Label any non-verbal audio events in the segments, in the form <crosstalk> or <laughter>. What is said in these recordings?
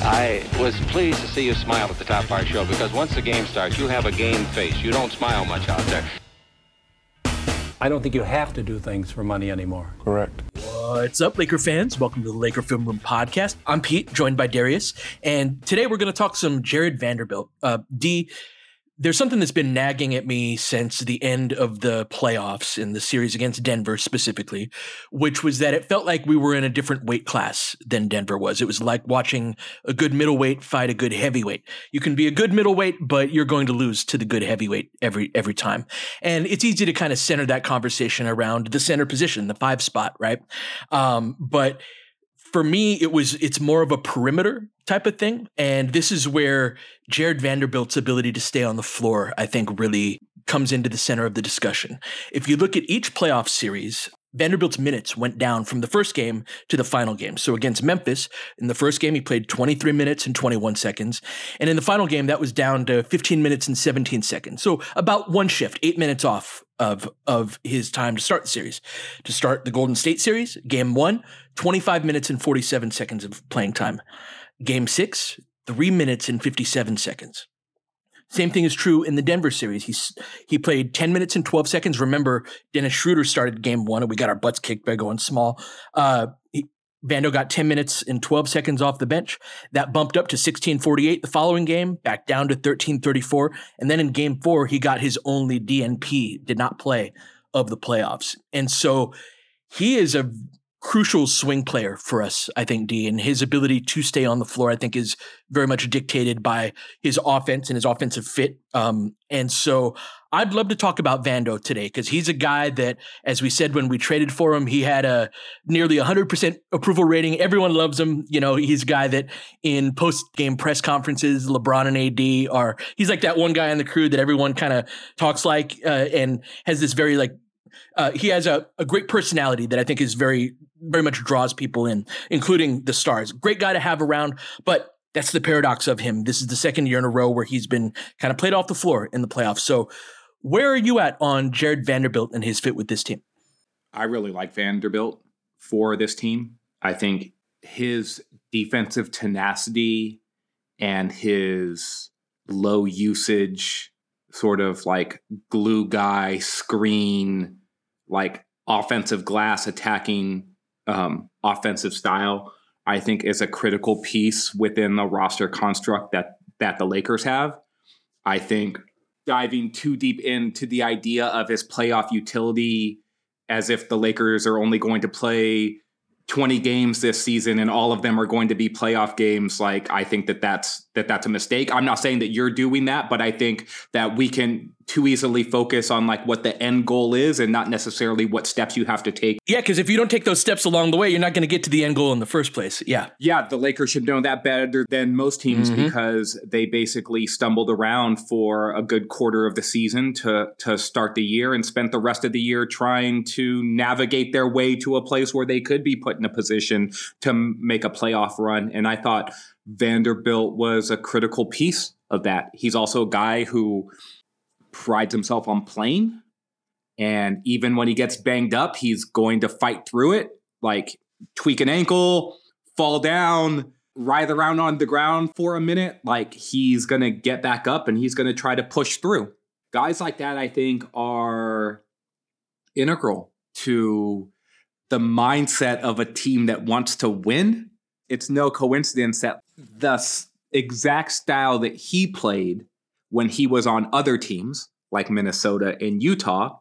I was pleased to see you smile at the top of our show because once the game starts, you have a game face. You don't smile much out there. I don't think you have to do things for money anymore. Correct. What's up, Laker fans? Welcome to the Laker Film Room podcast. I'm Pete, joined by Darius, and today we're going to talk some Jarred Vanderbilt. Uh, D, there's something that's been nagging at me since the end of the playoffs in the series against Denver specifically, which was that it felt like we were in a different weight class than Denver was. It was like watching a good middleweight fight a good heavyweight. You can be a good middleweight, but you're going to lose to the good heavyweight every every time. And it's easy to kind of center that conversation around the center position, the five spot, right? Um, but for me, it was it's more of a perimeter type of thing, and this is where Jarred Vanderbilt's ability to stay on the floor, I think, really comes into the center of the discussion. If you look at each playoff series, Vanderbilt's minutes went down from the first game to the final game. So against Memphis, in the first game, he played 23 minutes and 21 seconds. And in the final game, that was down to 15 minutes and 17 seconds. So about one shift, eight minutes off of, of his time to start the series. To start the Golden State series, game one, 25 minutes and 47 seconds of playing time. Game six, three minutes and 57 seconds. Same thing is true in the Denver series. He's he played 10 minutes and 12 seconds. Remember, Dennis Schroeder started game one, and we got our butts kicked by going small. Uh, he, Vando got 10 minutes and 12 seconds off the bench. That bumped up to 1648 the following game, back down to 1334. And then in game four, he got his only DNP, did not play of the playoffs. And so he is a crucial swing player for us, I think, D. And his ability to stay on the floor, I think, is very much dictated by his offense and his offensive fit. Um, and so I'd love to talk about Vando today because he's a guy that, as we said when we traded for him, he had a nearly 100% approval rating. Everyone loves him. You know, he's a guy that in post game press conferences, LeBron and AD are, he's like that one guy on the crew that everyone kind of talks like uh, and has this very like, uh, he has a, a great personality that I think is very very much draws people in, including the stars. Great guy to have around, but that's the paradox of him. This is the second year in a row where he's been kind of played off the floor in the playoffs. So, where are you at on Jarred Vanderbilt and his fit with this team? I really like Vanderbilt for this team. I think his defensive tenacity and his low usage, sort of like glue guy, screen, like offensive glass attacking um, offensive style, I think is a critical piece within the roster construct that that the Lakers have. I think diving too deep into the idea of his playoff utility as if the Lakers are only going to play 20 games this season and all of them are going to be playoff games like i think that that's that that's a mistake i'm not saying that you're doing that but i think that we can too easily focus on like what the end goal is and not necessarily what steps you have to take. Yeah, because if you don't take those steps along the way, you're not going to get to the end goal in the first place. Yeah. Yeah, the Lakers should know that better than most teams mm-hmm. because they basically stumbled around for a good quarter of the season to to start the year and spent the rest of the year trying to navigate their way to a place where they could be put in a position to make a playoff run. And I thought Vanderbilt was a critical piece of that. He's also a guy who prides himself on playing And even when he gets banged up, he's going to fight through it, like tweak an ankle, fall down, writhe around on the ground for a minute. Like he's going to get back up and he's going to try to push through. Guys like that, I think, are integral to the mindset of a team that wants to win. It's no coincidence that the exact style that he played when he was on other teams like Minnesota and Utah,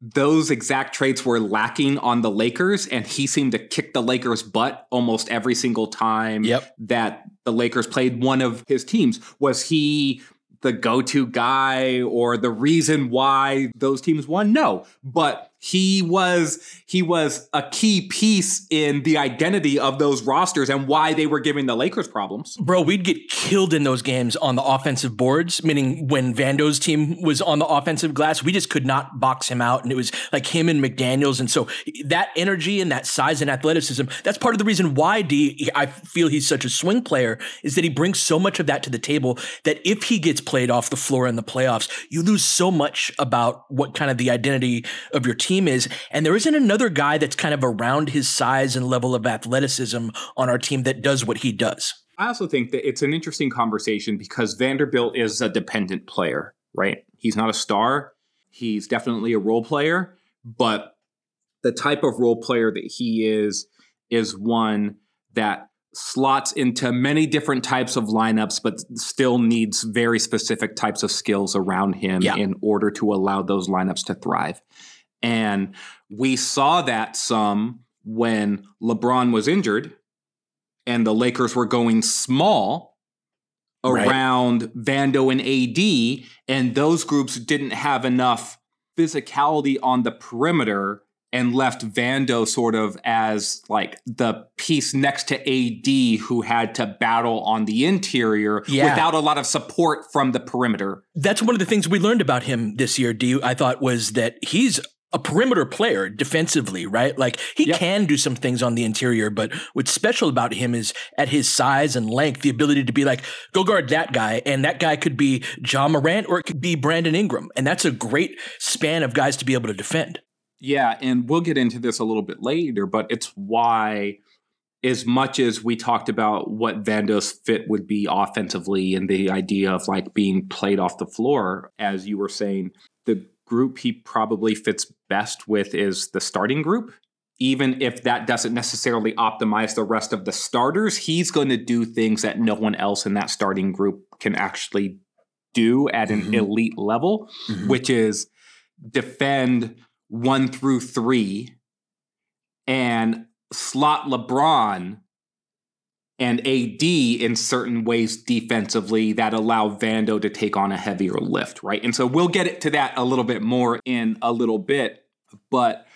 those exact traits were lacking on the Lakers, and he seemed to kick the Lakers' butt almost every single time yep. that the Lakers played one of his teams. Was he the go-to guy or the reason why those teams won? No, but he was he was a key piece in the identity of those rosters and why they were giving the Lakers problems. Bro, we'd get killed in those games on the offensive boards, meaning when Vando's team was on the offensive glass, we just could not box him out and it was like him and McDaniels and so that energy and that size and athleticism, that's part of the reason why D I feel he's such a swing player is that he brings so much of that to the table that if he gets played off the floor in the playoffs, you lose so much about what kind of the identity of your team team is. And there isn't another guy that's kind of around his size and level of athleticism on our team that does what he does. I also think that it's an interesting conversation because Vanderbilt is a dependent player, right? He's not a star. He's definitely a role player, but the type of role player that he is is one that slots into many different types of lineups, but still needs very specific types of skills around him yeah. in order to allow those lineups to thrive. And we saw that some when LeBron was injured and the Lakers were going small around right. Vando and AD, and those groups didn't have enough physicality on the perimeter and left Vando sort of as like the piece next to AD who had to battle on the interior yeah. without a lot of support from the perimeter. That's one of the things we learned about him this year, Do I thought was that he's a perimeter player defensively, right? Like he yep. can do some things on the interior, but what's special about him is at his size and length, the ability to be like, go guard that guy. And that guy could be Ja Morant or it could be Brandon Ingram. And that's a great span of guys to be able to defend. Yeah. And we'll get into this a little bit later, but it's why, as much as we talked about what Vando's fit would be offensively and the idea of like being played off the floor, as you were saying, the group he probably fits best with is the starting group. Even if that doesn't necessarily optimize the rest of the starters, he's going to do things that no one else in that starting group can actually do at an mm-hmm. elite level, mm-hmm. which is defend one through three and slot LeBron and AD in certain ways defensively that allow Vando to take on a heavier lift, right? And so we'll get to that a little bit more in a little bit, but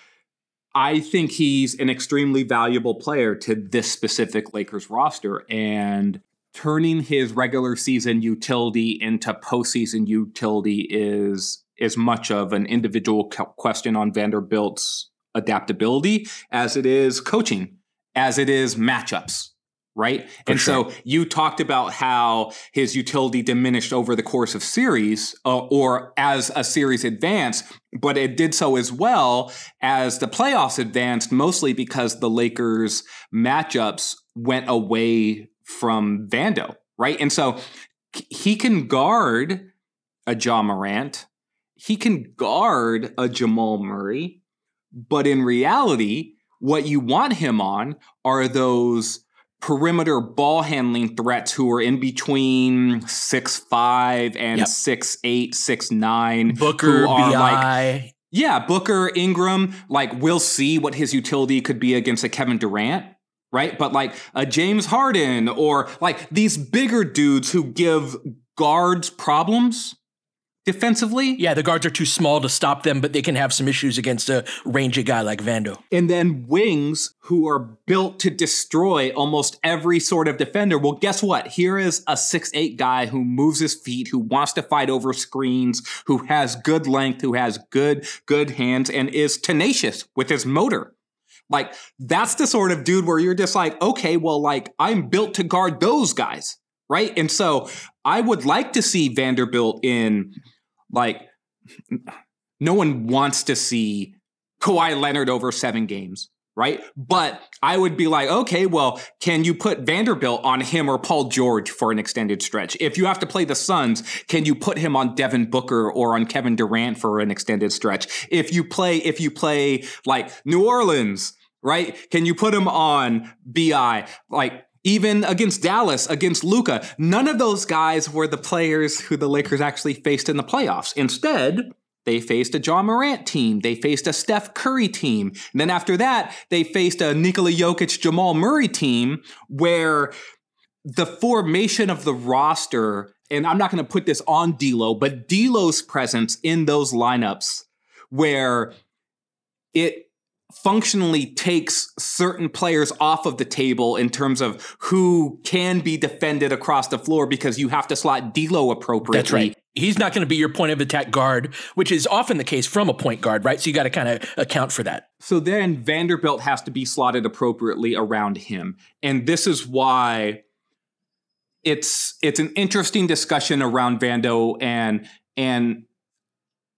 I think he's an extremely valuable player to this specific Lakers roster and turning his regular season utility into postseason utility is as much of an individual question on Vanderbilt's adaptability as it is coaching, as it is matchups right? For and sure. so you talked about how his utility diminished over the course of series uh, or as a series advanced, but it did so as well as the playoffs advanced, mostly because the Lakers matchups went away from Vando, right? And so he can guard a Ja Morant, he can guard a Jamal Murray, but in reality, what you want him on are those perimeter ball handling threats who are in between six five and yep. six eight, six nine. Booker, Bi. Like, yeah, Booker, Ingram. Like we'll see what his utility could be against a Kevin Durant. Right. But like a James Harden or like these bigger dudes who give guards problems defensively. Yeah, the guards are too small to stop them, but they can have some issues against a rangy guy like Vando. And then wings who are built to destroy almost every sort of defender. Well, guess what? Here is a six eight guy who moves his feet, who wants to fight over screens, who has good length, who has good, good hands, and is tenacious with his motor. Like, that's the sort of dude where you're just like, okay, well, like, I'm built to guard those guys. Right. And so I would like to see Vanderbilt in like no one wants to see Kawhi Leonard over seven games, right? But I would be like, okay, well, can you put Vanderbilt on him or Paul George for an extended stretch? If you have to play the Suns, can you put him on Devin Booker or on Kevin Durant for an extended stretch? If you play, if you play like New Orleans, right? Can you put him on BI? Like even against Dallas, against Luka, none of those guys were the players who the Lakers actually faced in the playoffs. Instead, they faced a Ja Morant team. They faced a Steph Curry team. And then after that, they faced a Nikola Jokic, Jamal Murray team where the formation of the roster, and I'm not going to put this on D'Lo, but D'Lo's presence in those lineups where it functionally takes certain players off of the table in terms of who can be defended across the floor because you have to slot D'Lo appropriately. That's right. He's not going to be your point of attack guard, which is often the case from a point guard, right? So you got to kind of account for that. So then Vanderbilt has to be slotted appropriately around him. And this is why it's it's an interesting discussion around Vando and and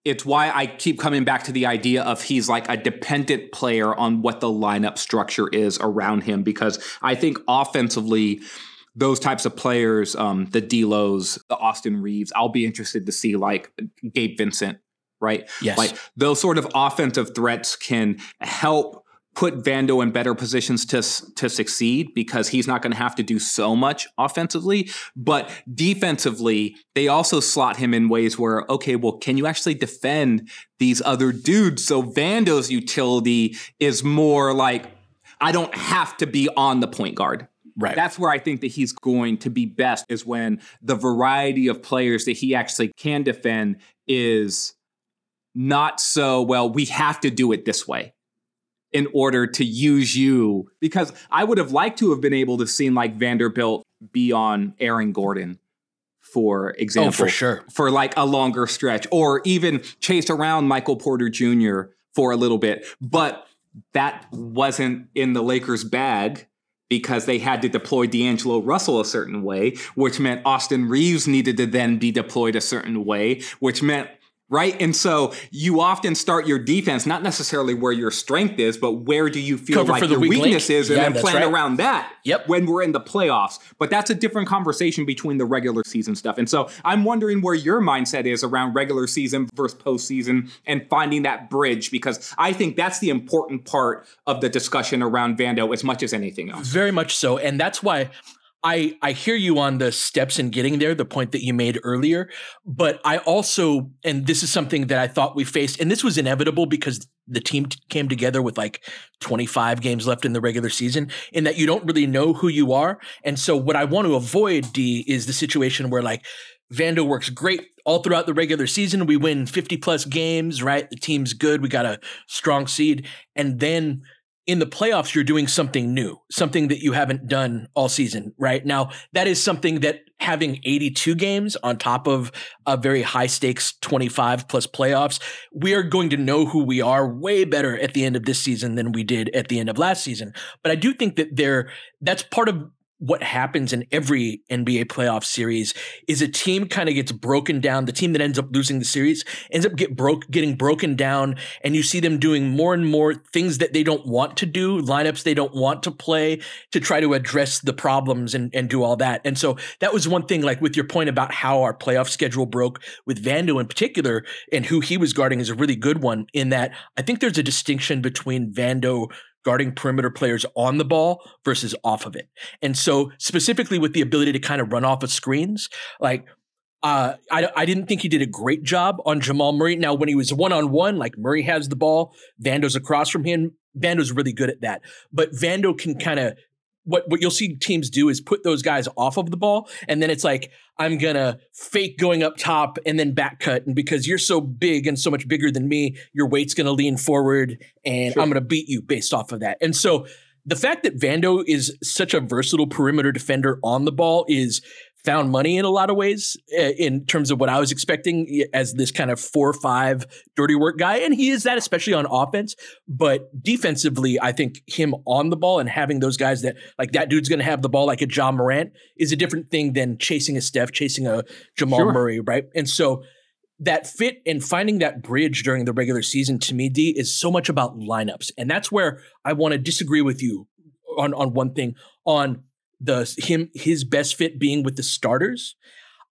it's why I keep coming back to the idea of he's like a dependent player on what the lineup structure is around him because I think offensively those types of players, um, the D'Los, the Austin Reaves, I'll be interested to see like Gabe Vincent, right? Yes. Like those sort of offensive threats can help put Vando in better positions to to succeed because he's not going to have to do so much offensively, but defensively they also slot him in ways where okay, well, can you actually defend these other dudes? So Vando's utility is more like I don't have to be on the point guard. Right. That's where I think that he's going to be best is when the variety of players that he actually can defend is not so well we have to do it this way in order to use you. Because I would have liked to have been able to seen like Vanderbilt be on Aaron Gordon for example. Oh, for sure. For like a longer stretch or even chase around Michael Porter Jr. for a little bit. But that wasn't in the Lakers bag because they had to deploy D'Angelo Russell a certain way, which meant Austin Reaves needed to then be deployed a certain way, which meant right? And so you often start your defense not necessarily where your strength is, but where do you feel Cover like your weakness link. is, and Yeah, then plan right. around that. Yep. When we're in the playoffs, but that's a different conversation between the regular season stuff. And so I'm wondering where your mindset is around regular season versus postseason, and finding that bridge because I think that's the important part of the discussion around Vando as much as anything else. Very much so. And that's why I I hear you on the steps in getting there, the point that you made earlier. But I also, and this is something that I thought we faced, and this was inevitable because the team t- came together with like 25 games left in the regular season, in that you don't really know who you are. And so what I want to avoid, D, is the situation where like Vando works great all throughout the regular season. We win 50 plus games, right? The team's good. We got a strong seed. And then in the playoffs, you're doing something new, something that you haven't done all season, right? Now, that is something that having 82 games on top of a very high stakes 25 plus playoffs, we are going to know who we are way better at the end of this season than we did at the end of last season. But I do think that there, that's part of what happens in every NBA playoff series is a team kind of gets broken down. The team that ends up losing the series ends up get broke, getting broken down, and you see them doing more and more things that they don't want to do, lineups they don't want to play to try to address the problems and, and do all that. And so that was one thing, like with your point about how our playoff schedule broke with Vando in particular and who he was guarding is a really good one in that I think there's a distinction between Vando guarding perimeter players on the ball versus off of it. And so specifically with the ability to kind of run off of screens, like uh, I, I didn't think he did a great job on Jamal Murray. Now, when he was one on one, like Murray has the ball, Vando's across from him. Vando's really good at that. But Vando can kind of what what you'll see teams do is put those guys off of the ball, and then it's like I'm gonna fake going up top and then back cut, and because you're so big and so much bigger than me, your weight's gonna lean forward, and I'm gonna beat you based off of that. And so the fact that Vando is such a versatile perimeter defender on the ball is found money in a lot of ways uh, in terms of what I was expecting as this kind of four or five dirty work guy. And he is that, especially on offense. But defensively, I think him on the ball and having those guys that like that dude's going to have the ball like a Ja Morant is a different thing than chasing a Steph, chasing a Jamal Sure. Murray, right? And so that fit and finding that bridge during the regular season to me, D, is so much about lineups. And that's where I want to disagree with you on, on one thing on the him his best fit being with the starters.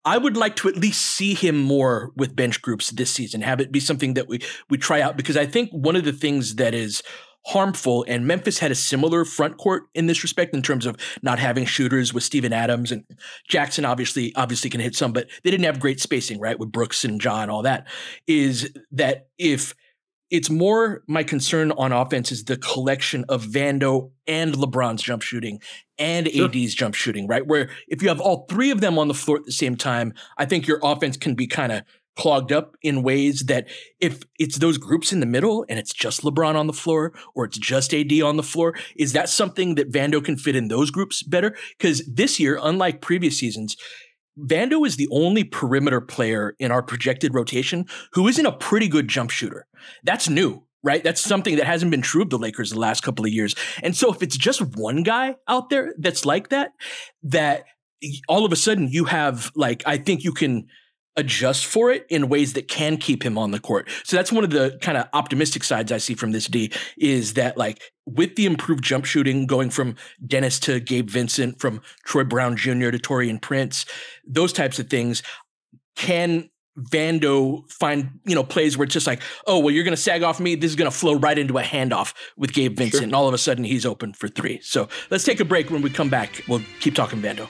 I would like to at least see him more with bench groups this season, have it be something that we we try out because I think one of the things that is harmful. And Memphis had a similar front court in this respect in terms of not having shooters with Steven Adams and Jackson obviously obviously can hit some, but they didn't have great spacing, right? With Brooks and Ja, all that. Is that if it's more my concern on offense is the collection of Vando and LeBron's jump shooting and sure. AD's jump shooting, right? Where if you have all three of them on the floor at the same time, I think your offense can be kind of clogged up in ways that if it's those groups in the middle and it's just LeBron on the floor or it's just AD on the floor, is that something that Vando can fit in those groups better? Because this year, unlike previous seasons, Vando is the only perimeter player in our projected rotation who isn't a pretty good jump shooter. That's new, right? That's something that hasn't been true of the Lakers the last couple of years. And so if it's just one guy out there that's like that, that all of a sudden you have like, I think you can adjust for it in ways that can keep him on the court. So that's one of the kind of optimistic sides I see from this D is that like with the improved jump shooting going from Dennis to Gabe Vincent, from Troy Brown Jr. to Taurean Prince, those types of things can Vando find, you know, plays where it's just like, oh, well, you're going to sag off me. This is going to flow right into a handoff with Gabe Vincent. Sure. And all of a sudden he's open for three. So let's take a break. When we come back, we'll keep talking Vando.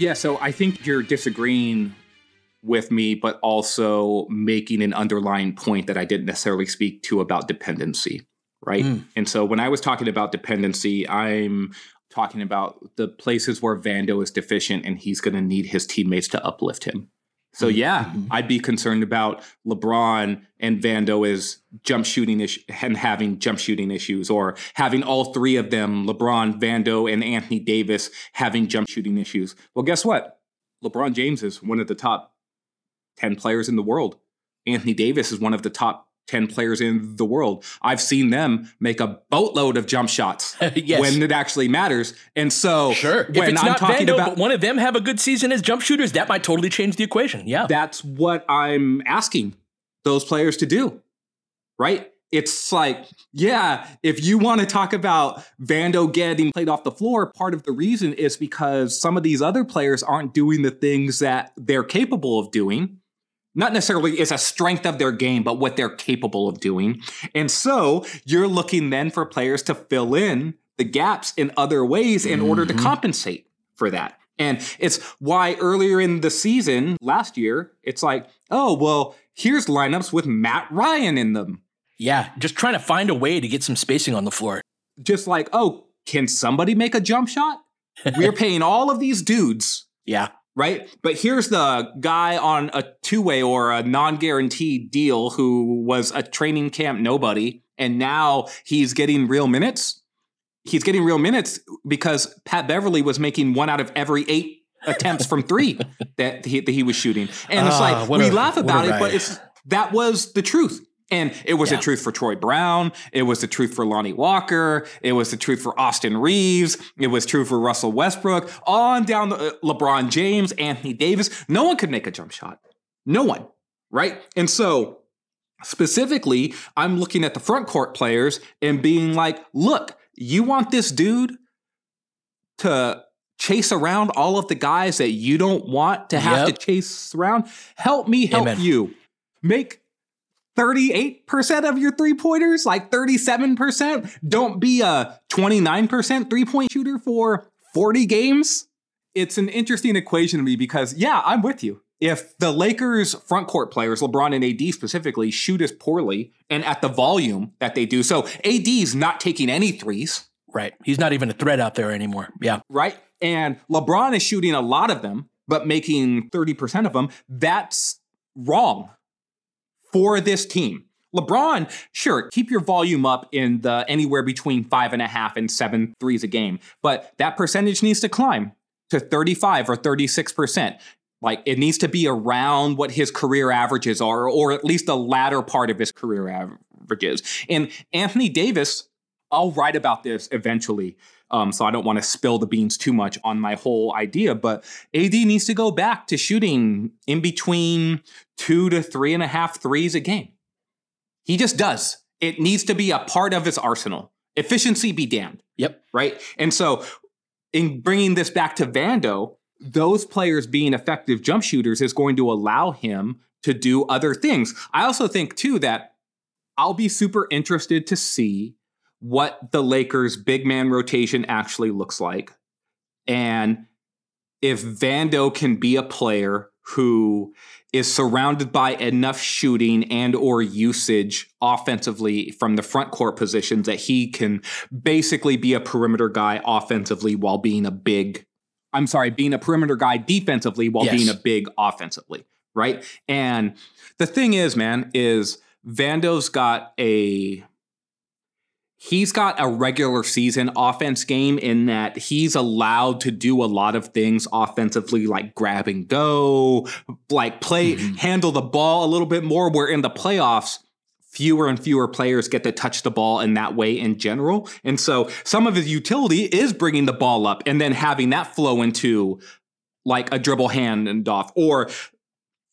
Yeah, so I think you're disagreeing with me, but also making an underlying point that I didn't necessarily speak to about dependency, right? Mm. And so when I was talking about dependency, I'm talking about the places where Vando is deficient and he's going to need his teammates to uplift him. So mm-hmm. yeah, mm-hmm. I'd be concerned about LeBron and Vando as jump shooting ish- and having jump shooting issues, or having all three of them, LeBron, Vando, and Anthony Davis, having jump shooting issues. Well, guess what? LeBron James is one of the top ten players in the world. Anthony Davis is one of the top 10 players in the world. I've seen them make a boatload of jump shots <laughs> yes. when it actually matters. And so sure. when if it's I'm not talking Vando, about but one of them have a good season as jump shooters, that might totally change the equation. Yeah. That's what I'm asking those players to do. Right? It's like, yeah, if you want to talk about Vando getting played off the floor, part of the reason is because some of these other players aren't doing the things that they're capable of doing not necessarily is a strength of their game, but what they're capable of doing. And so you're looking then for players to fill in the gaps in other ways in mm-hmm. order to mm-hmm. compensate for that. And it's why earlier in the season last year, it's like, oh, well, here's lineups with Matt Ryan in them. Yeah, just trying to find a way to get some spacing on the floor. Just like, oh, can somebody make a jump shot? <laughs> We're paying all of these dudes yeah right? But here's the guy on a two way or a non guaranteed deal who was a training camp nobody, and now he's getting real minutes. He's getting real minutes because Pat Beverley was making one out of every eight attempts from three <laughs> that he, that he was shooting. And it's Ah, like, we a- laugh about it, but it's that was the truth. And it was Yeah. the truth for Troy Brown. It was the truth for Lonnie Walker. It was the truth for Austin Reaves. It was true for Russell Westbrook. On down the uh, LeBron James, Anthony Davis. No one could make a jump shot. No one. Right. And so specifically, I'm looking at the front court players and being like, look, you want this dude to chase around all of the guys that you don't want to have Yep. to chase around? Help me help Amen. you. Make 38% of your three pointers, like 37%. Don't be a 29% three point shooter for 40 games. It's an interesting equation to me because, yeah, I'm with you. If the Lakers front court players, LeBron and AD specifically, shoot as poorly and at the volume that they do, so AD's not taking any threes, Right. He's not even a threat out there anymore. Yeah. right? And LeBron is shooting a lot of them, but making 30% of them. That's wrong for this team. LeBron, sure, keep your volume up in the anywhere between five and a half and seven threes a game, but that percentage needs to climb to 35 or 36%. Like it needs to be around what his career averages are, or at least the latter part of his career averages. And Anthony Davis, I'll write about this eventually. Um, so I don't want to spill the beans too much on my whole idea, but AD needs to go back to shooting in between two to three and a half threes a game. He just does. It needs to be a part of his arsenal. Efficiency be damned Yep. right? And so, in bringing this back to Vando, those players being effective jump shooters is going to allow him to do other things. I also think, too, that I'll be super interested to see what the Lakers' big man rotation actually looks like. And if Vando can be a player who is surrounded by enough shooting and or usage offensively from the front court positions that he can basically be a perimeter guy offensively while being a big I'm sorry, being a perimeter guy defensively while Yes. being a big offensively, right? And the thing is, man, is Vando's got a he's got a regular season offense game in that he's allowed to do a lot of things offensively like grab and go like play mm-hmm. handle the ball a little bit more where in the playoffs fewer and fewer players get to touch the ball in that way in general. And so some of his utility is bringing the ball up and then having that flow into like a dribble hand and off or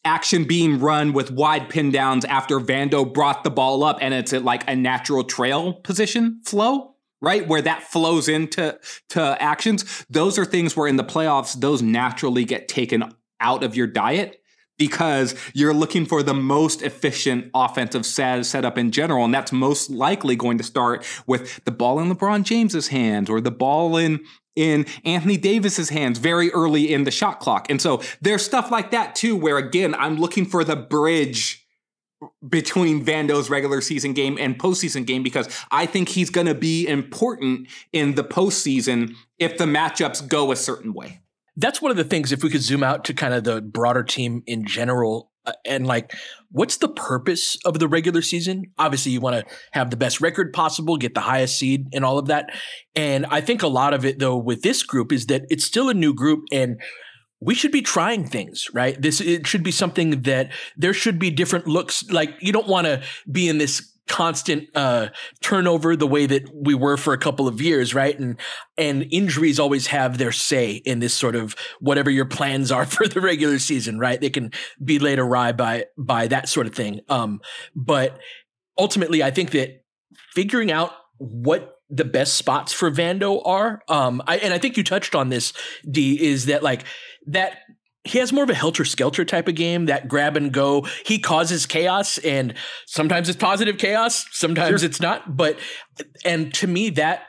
action being run with wide pin downs after Vando brought the ball up and it's at like a natural trail position flow, right? Where that flows into to actions. Those are things where in the playoffs, those naturally get taken out of your diet because you're looking for the most efficient offensive set, setup in general. And that's most likely going to start with the ball in LeBron James's hands or the ball in in Anthony Davis's hands very early in the shot clock. And so there's stuff like that too, where again, I'm looking for the bridge between Vando's regular season game and postseason game because I think he's going to be important in the postseason if the matchups go a certain way. That's one of the things, if we could zoom out to kind of the broader team in general, Uh, and like, what's the purpose of the regular season? Obviously, you want to have the best record possible, get the highest seed, and all of that. And I think a lot of it, though, with this group is that it's still a new group and we should be trying things, right? This it should be something that there should be different looks. Like you don't want to be in this constant uh turnover the way that we were for a couple of years right and and injuries always have their say in this sort of whatever your plans are <laughs> for the regular season right they can be laid awry by by that sort of thing um but ultimately i think that figuring out what the best spots for Vando are. Um, I, and I think you touched on this, D, is that like that he has more of a helter skelter type of game, that grab and go. He causes chaos, and sometimes it's positive chaos, sometimes it's not. But and to me, that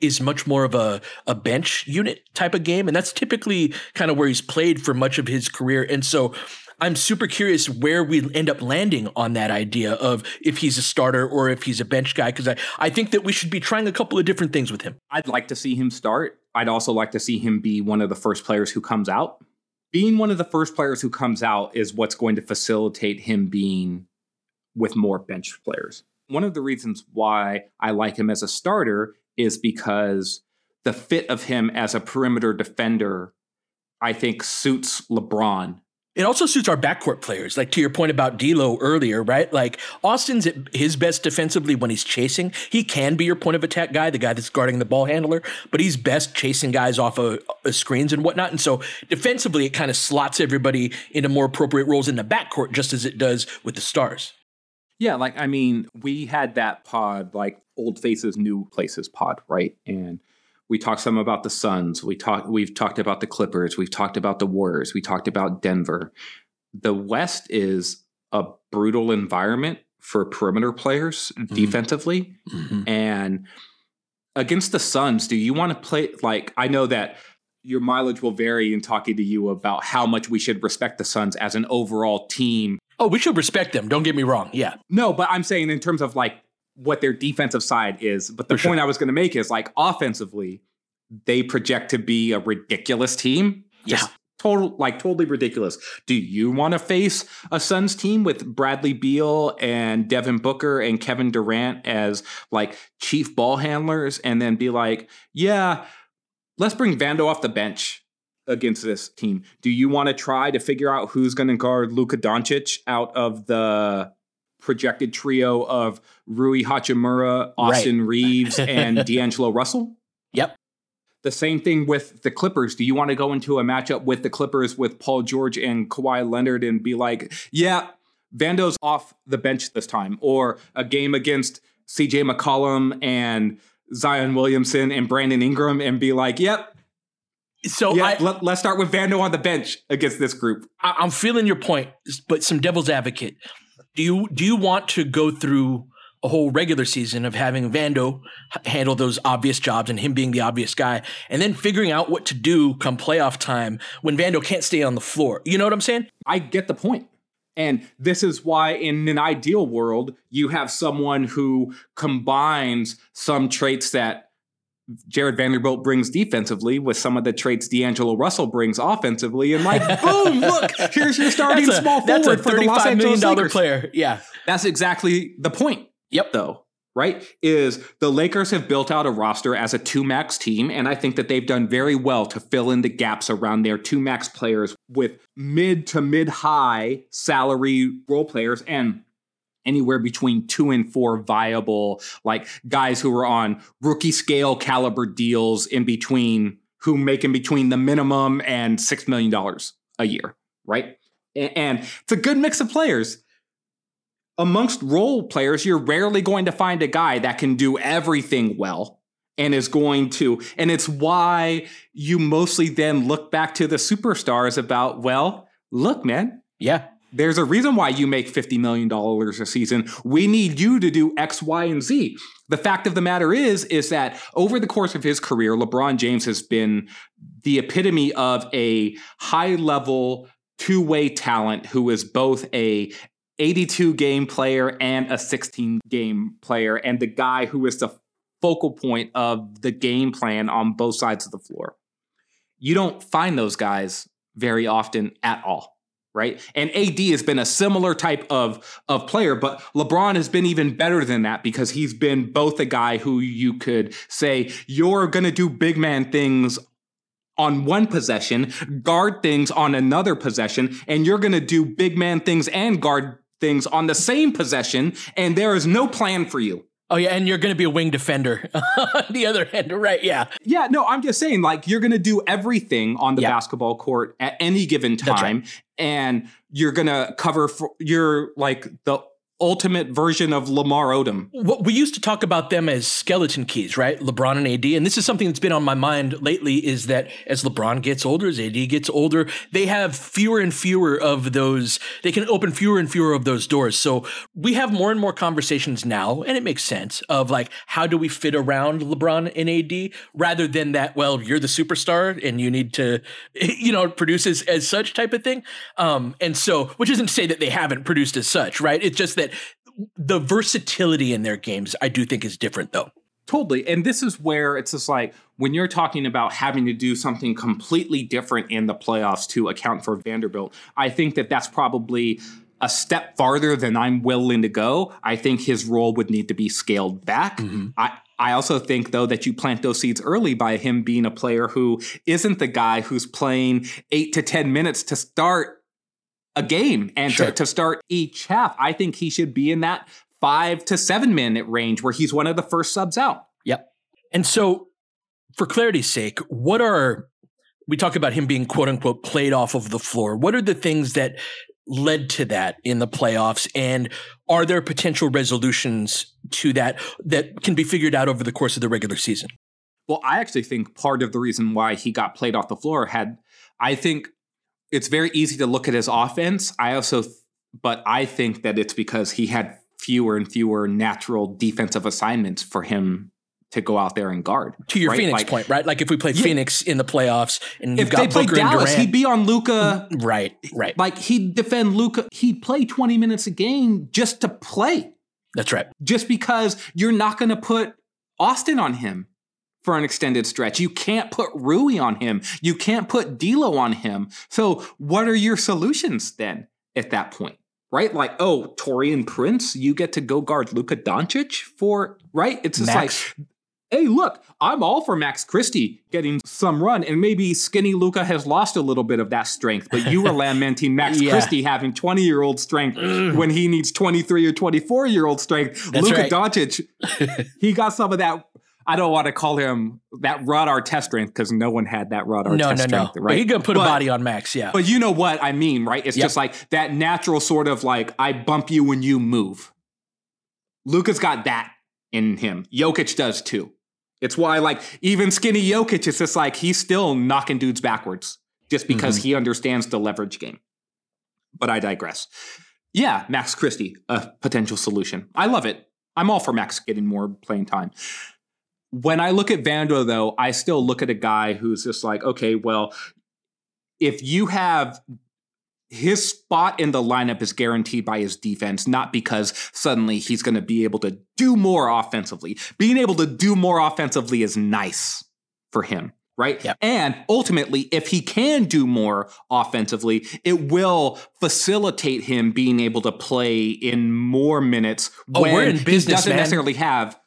is much more of a, a bench unit type of game. And that's typically kind of where he's played for much of his career. And so I'm super curious where we end up landing on that idea of if he's a starter or if he's a bench guy. Cause I, I think that we should be trying a couple of different things with him. I'd like to see him start. I'd also like to see him be one of the first players who comes out being one of the first players who comes out is what's going to facilitate him being with more bench players. One of the reasons why I like him as a starter is because the fit of him as a perimeter defender, I think, suits LeBron it also suits our backcourt players. Like to your point about D'Lo earlier, right? Like Austin's at his best defensively when he's chasing. He can be your point of attack guy, the guy that's guarding the ball handler, but he's best chasing guys off of, of screens and whatnot. And so defensively, it kind of slots everybody into more appropriate roles in the backcourt, just as it does with the stars. Yeah, like I mean, we had that pod, like old faces, new places pod, right? And we talked some about the Suns. We talked we've talked about the Clippers. We've talked about the Warriors. We talked about Denver. The West is a brutal environment for perimeter players mm-hmm. defensively. Mm-hmm. And against the Suns, do you want to play like I know that your mileage will vary in talking to you about how much we should respect the Suns as an overall team. Oh, we should respect them. Don't get me wrong. Yeah. No, but I'm saying in terms of like what their defensive side is. But the For point sure. I was going to make is like offensively, they project to be a ridiculous team. Just yeah. Total, like totally ridiculous. Do you want to face a Suns team with Bradley Beal and Devin Booker and Kevin Durant as like chief ball handlers and then be like, yeah, let's bring Vando off the bench against this team? Do you want to try to figure out who's going to guard Luka Doncic out of the projected trio of Rui Hachimura, Austin right. Reaves, <laughs> and D'Angelo Russell. Yep. The same thing with the Clippers. Do you want to go into a matchup with the Clippers with Paul George and Kawhi Leonard and be like, yeah, Vando's off the bench this time, or a game against CJ McCollum and Zion Williamson and Brandon Ingram and be like, yep. So yeah, I, let, us start with Vando on the bench against this group. I, I'm feeling your point, but some devil's advocate do you do you want to go through a whole regular season of having Vando handle those obvious jobs and him being the obvious guy, and then figuring out what to do come playoff time when Vando can't stay on the floor? You know what I'm saying? I get the point. And this is why, in an ideal world, you have someone who combines some traits that Jarred Vanderbilt brings defensively with some of the traits D'Angelo Russell brings offensively, and like, boom, look, here's your starting a, small forward for the Los Angeles Lakers. player. Yeah, that's exactly the point. Yep. Though, right, is the Lakers have built out a roster as a two max team, and I think that they've done very well to fill in the gaps around their two max players with mid to mid high salary role players and anywhere between two and four viable, like guys who are on rookie scale caliber deals in between, who make in between the minimum and $6 million a year, right? And it's a good mix of players. Amongst role players, you're rarely going to find a guy that can do everything well and is going to. And it's why you mostly then look back to the superstars about, well, look, man. Yeah there's a reason why you make $50 million a season. We need you to do X, Y, and Z. The fact of the matter is, is that over the course of his career, LeBron James has been the epitome of a high level two way talent who is both a 82 game player and a 16 game player, and the guy who is the focal point of the game plan on both sides of the floor. You don't find those guys very often at all right? And AD has been a similar type of of player, but LeBron has been even better than that because he's been both a guy who you could say you're going to do big man things on one possession, guard things on another possession, and you're going to do big man things and guard things on the same possession, and there is no plan for you. Oh yeah, and you're going to be a wing defender on <laughs> the other end, right? Yeah. Yeah, no, I'm just saying like you're going to do everything on the yeah. basketball court at any given time right. and you're going to cover for you're like the ultimate version of Lamar Odom. What we used to talk about them as skeleton keys, right? LeBron and AD. And this is something that's been on my mind lately is that as LeBron gets older, as AD gets older, they have fewer and fewer of those, they can open fewer and fewer of those doors. So we have more and more conversations now, and it makes sense of like, how do we fit around LeBron and AD rather than that, well, you're the superstar and you need to, <laughs> you know, produce as, as such type of thing. Um, and so, which isn't to say that they haven't produced as such, right? It's just that the versatility in their games, I do think is different though. Totally. And this is where it's just like when you're talking about having to do something completely different in the playoffs to account for Vanderbilt, I think that that's probably a step farther than I'm willing to go. I think his role would need to be scaled back. Mm-hmm. I, I also think, though, that you plant those seeds early by him being a player who isn't the guy who's playing eight to 10 minutes to start a game and sure. to, to start each half. I think he should be in that five to seven minute range where he's one of the first subs out. Yep. And so, for clarity's sake, what are we talk about him being quote unquote played off of the floor? What are the things that led to that in the playoffs? And are there potential resolutions to that that can be figured out over the course of the regular season? Well, I actually think part of the reason why he got played off the floor had, I think it's very easy to look at his offense. I also, but I think that it's because he had fewer and fewer natural defensive assignments for him to go out there and guard. To your right? Phoenix like, point, right? Like if we played yeah, Phoenix in the playoffs and you've got Booker Dallas, Durant, he'd be on Luka. Right, right. Like he'd defend Luka. He'd play 20 minutes a game just to play. That's right. Just because you're not going to put Austin on him for an extended stretch. You can't put Rui on him. You can't put D'Lo on him. So what are your solutions then at that point? right? Like, oh, Taurean Prince, you get to go guard Luka Doncic for right? It's just Max. like hey, look, I'm all for Max Christie getting some run, and maybe skinny Luka has lost a little bit of that strength, but you <laughs> were lamenting Max yeah. Christie having 20 year old strength mm. when he needs 23 or 24 year old strength. Luka right. Doncic, <laughs> he got some of that. I don't want to call him that Ron Artest strength because no one had that Ron Artest no, no, strength, no. right? But he could put but, a body on Max, yeah. But you know what I mean, right? It's yep. just like that natural sort of like I bump you when you move. Luka's got that in him. Jokic does too. It's why, like, even skinny Jokic, it's just like he's still knocking dudes backwards just because mm-hmm. he understands the leverage game. But I digress. Yeah, Max Christie, a potential solution. I love it. I'm all for Max getting more playing time. When I look at Vando, though, I still look at a guy who's just like, okay, well, if you have his spot in the lineup is guaranteed by his defense, not because suddenly he's going to be able to do more offensively. Being able to do more offensively is nice for him, right? Yep. And ultimately, if he can do more offensively, it will facilitate him being able to play in more minutes oh, when business, he doesn't man. necessarily have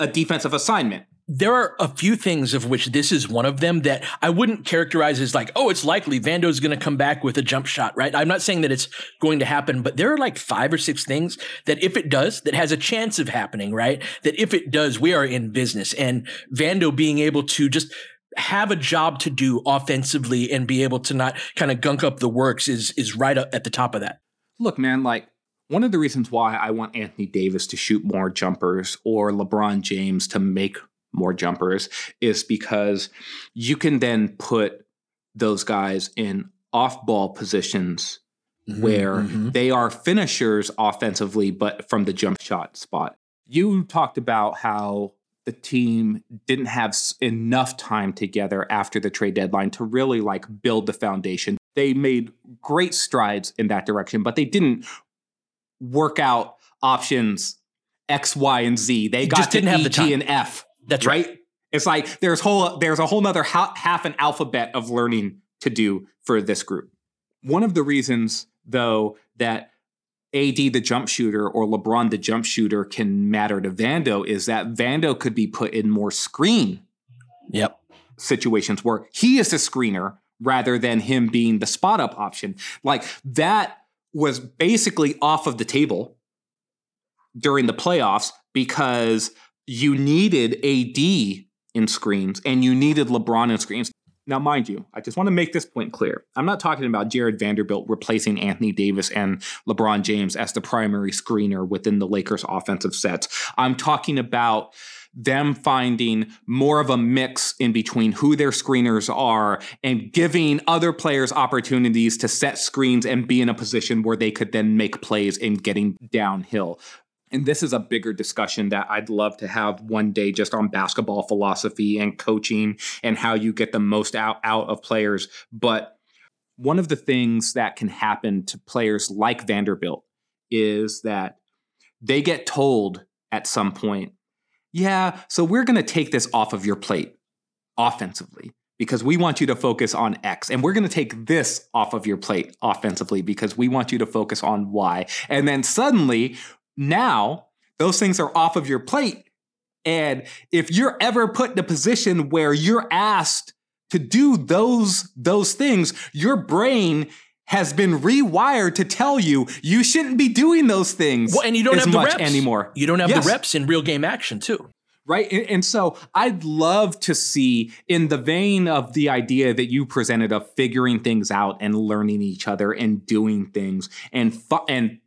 a defensive assignment there are a few things of which this is one of them that I wouldn't characterize as like, oh, it's likely Vando's going to come back with a jump shot, right? I'm not saying that it's going to happen, but there are like five or six things that if it does, that has a chance of happening, right? That if it does, we are in business. And Vando being able to just have a job to do offensively and be able to not kind of gunk up the works is is right at the top of that. Look, man, like one of the reasons why I want Anthony Davis to shoot more jumpers or LeBron James to make more jumpers is because you can then put those guys in off ball positions mm-hmm, where mm-hmm. they are finishers offensively, but from the jump shot spot. You talked about how the team didn't have enough time together after the trade deadline to really like build the foundation. They made great strides in that direction, but they didn't work out options X, Y, and Z. They got to E, G, and F that's right. right. It's like there's whole there's a whole nother ha- half an alphabet of learning to do for this group. One of the reasons, though, that AD the jump shooter or LeBron the jump shooter can matter to Vando is that Vando could be put in more screen yep. situations where he is the screener rather than him being the spot up option. Like that was basically off of the table during the playoffs because you needed AD in screens and you needed LeBron in screens. Now, mind you, I just want to make this point clear. I'm not talking about Jarred Vanderbilt replacing Anthony Davis and LeBron James as the primary screener within the Lakers' offensive sets. I'm talking about them finding more of a mix in between who their screeners are and giving other players opportunities to set screens and be in a position where they could then make plays in getting downhill and this is a bigger discussion that I'd love to have one day just on basketball philosophy and coaching and how you get the most out, out of players. But one of the things that can happen to players like Vanderbilt is that they get told at some point, yeah, so we're going to take this off of your plate offensively because we want you to focus on X. And we're going to take this off of your plate offensively because we want you to focus on Y. And then suddenly, now those things are off of your plate. And if you're ever put in a position where you're asked to do those those things, your brain has been rewired to tell you you shouldn't be doing those things. Well, and you don't have the reps anymore. You don't have Yes. the reps in real game action too. Right. And, and so I'd love to see, in the vein of the idea that you presented of figuring things out and learning each other and doing things and fu- and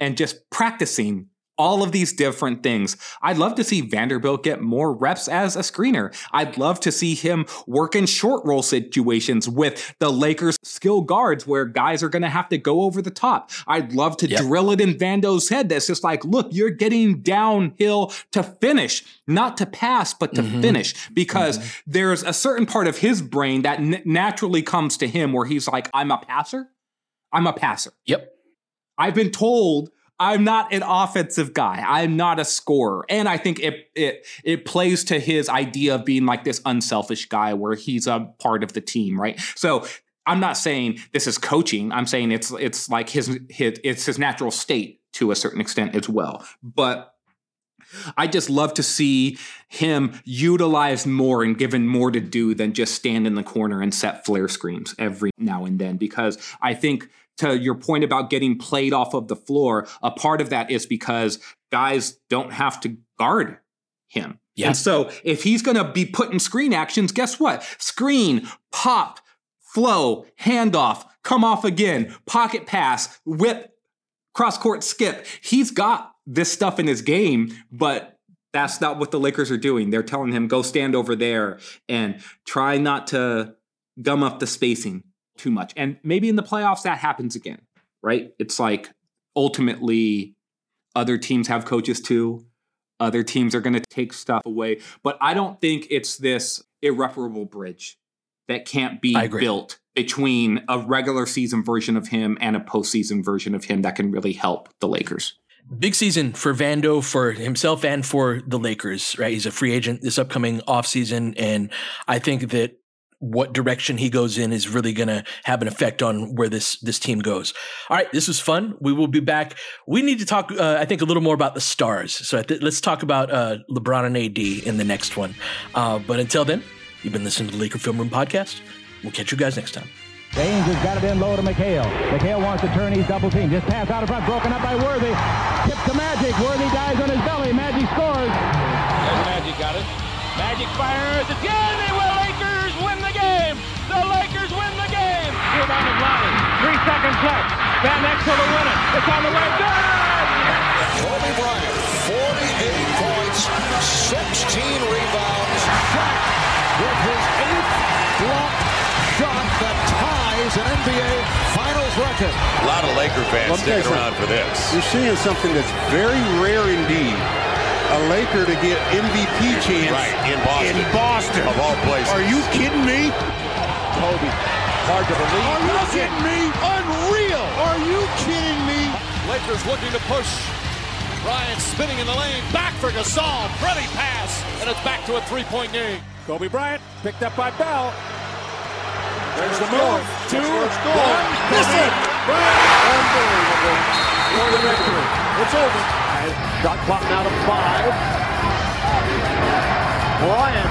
and just practicing all of these different things. I'd love to see Vanderbilt get more reps as a screener. I'd love to see him work in short roll situations with the Lakers skill guards where guys are going to have to go over the top. I'd love to Yep. drill it in Vando's head that's just like, look, you're getting downhill to finish, not to pass, but to Mhm. finish because there's a certain part of his brain that n- naturally comes to him where he's like, I'm a passer. I'm a passer. Yep. I've been told I'm not an offensive guy. I'm not a scorer. And I think it it it plays to his idea of being like this unselfish guy where he's a part of the team, right? So I'm not saying this is coaching. I'm saying it's it's like his his it's his natural state to a certain extent as well. But I just love to see him utilized more and given more to do than just stand in the corner and set flare screens every now and then. Because I think, to your point about getting played off of the floor, a part of that is because guys don't have to guard him. Yeah. And so if he's going to be put in screen actions, guess what? Screen, pop, flow, handoff, come off again, pocket pass, whip, cross court skip. He's got this stuff in his game, but that's not what the Lakers are doing. They're telling him go stand over there and try not to gum up the spacing too much. And maybe in the playoffs that happens again, right? It's like ultimately other teams have coaches too. Other teams are going to take stuff away, but I don't think it's this irreparable bridge that can't be built between a regular season version of him and a postseason version of him that can really help the Lakers. Big season for Vando, for himself, and for the Lakers, right? He's a free agent this upcoming offseason. And I think that what direction he goes in is really going to have an effect on where this this team goes. All right, this was fun. We will be back. We need to talk, uh, I think, a little more about the stars. So th- let's talk about uh, LeBron and AD in the next one. Uh, but until then, you've been listening to the Laker Film Room podcast. We'll catch you guys next time. James has got it in low to McHale. McHale wants to turn. He's double team. Just pass out in front. Broken up by Worthy. Tip to Magic. Worthy dies on his belly. Magic scores. There's Magic got it. Magic fires again. Three seconds left. Van Exel to win it. It's on the way. Good. Kobe Bryant, 48 points, 16 rebounds. Shot with his eighth block shot that ties an NBA Finals record. A lot of Laker fans Let me tell you sticking around for this. You're seeing something that's very rare indeed. A Laker to get MVP chance Right, in Boston. in Boston. Of all places. Are you kidding me? Kobe. Hard to believe. Are you kidding me? Unreal. Are you kidding me? Lakers looking to push. Bryant spinning in the lane. Back for Gasol. Pretty pass. And it's back to a three-point game. Kobe Bryant picked up by Bell. There's the move. Two, one. Listen. Unbelievable. For the victory. It's over. Shot clock now to five. Bryant.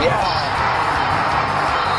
Yes.